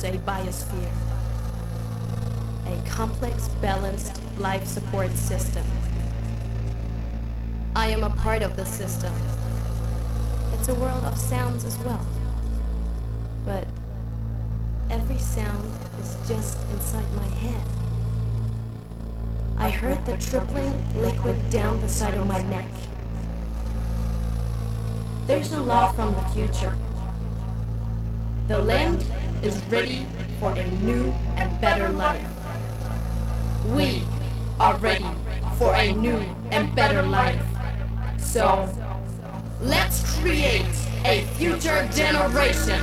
is a biosphere, a complex, balanced life support system. I am a part of the system. It's a world of sounds as well. But every sound is just inside my head. I heard the trickling liquid down the side of my neck. There's no law from the future. The land is ready for a new and better life. We are ready for a new and better life. So, let's create a future generation.